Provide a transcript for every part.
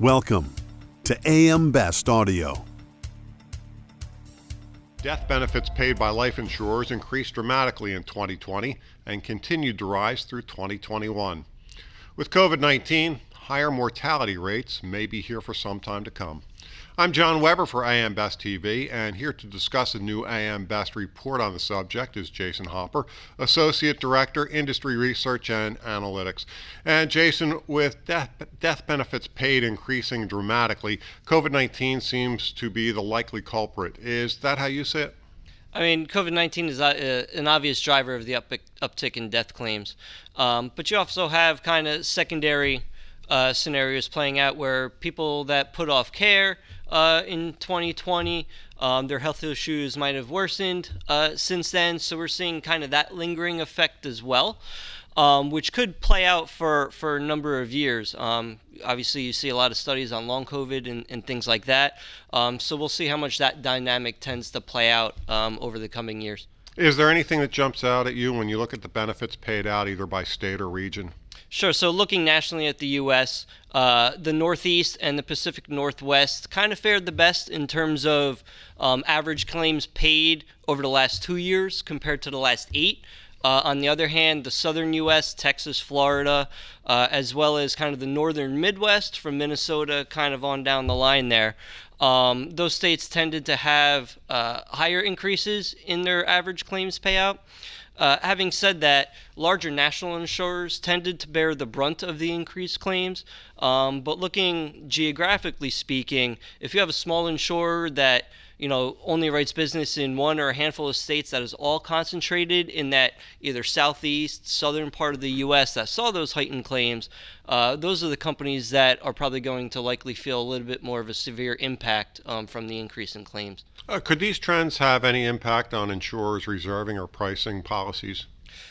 Welcome to AM Best Audio. Death benefits paid by life insurers increased dramatically in 2020 and continued to rise through 2021. With COVID 19, higher mortality rates may be here for some time to come. I'm John Weber for AM Best TV, and here to discuss a new AM Best report on the subject is Jason Hopper, Associate Director, Industry Research and Analytics. And Jason, with death, death benefits paid increasing dramatically, COVID 19 seems to be the likely culprit. Is that how you see it? I mean, COVID 19 is uh, an obvious driver of the uptick in death claims. Um, but you also have kind of secondary uh, scenarios playing out where people that put off care uh, in 2020. Um, their health issues might have worsened uh, since then, so we're seeing kind of that lingering effect as well, um, which could play out for, for a number of years. Um, obviously, you see a lot of studies on long COVID and, and things like that, um, so we'll see how much that dynamic tends to play out um, over the coming years. Is there anything that jumps out at you when you look at the benefits paid out either by state or region? Sure. So looking nationally at the U.S., uh, the Northeast and the Pacific Northwest kind of fared the best in terms of um, average claims paid over the last two years compared to the last eight. Uh, on the other hand, the southern U.S., Texas, Florida, uh, as well as kind of the northern Midwest from Minnesota, kind of on down the line there, um, those states tended to have uh, higher increases in their average claims payout. Uh, having said that, larger national insurers tended to bear the brunt of the increased claims. Um, but looking geographically speaking, if you have a small insurer that you know, only writes business in one or a handful of states that is all concentrated in that either southeast, southern part of the U.S. that saw those heightened claims, uh, those are the companies that are probably going to likely feel a little bit more of a severe impact um, from the increase in claims. Uh, could these trends have any impact on insurers reserving or pricing policies?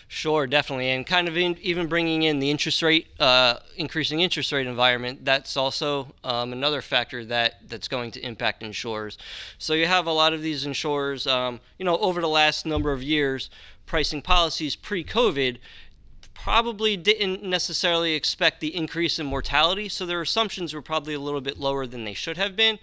Sure, definitely, and kind of in, even bringing in the interest rate, uh, increasing interest rate environment. That's also um, another factor that that's going to impact insurers. So you have a lot of these insurers, um, you know, over the last number of years, pricing policies pre-COVID probably didn't necessarily expect the increase in mortality, so their assumptions were probably a little bit lower than they should have been.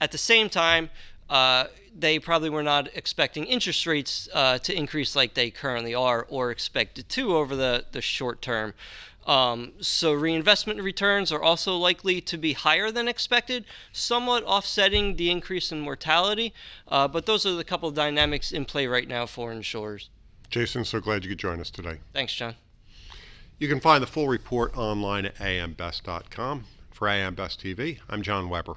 At the same time, uh, they probably were not expecting interest rates uh, to increase like they currently are or expected to over the, the short term. Um, so reinvestment returns are also likely to be higher than expected, somewhat offsetting the increase in mortality. Uh, but those are the couple of dynamics in play right now for insurers. Jason, so glad you could join us today. Thanks, John. You can find the full report online at ambest.com. For AM Best TV, I'm John Weber.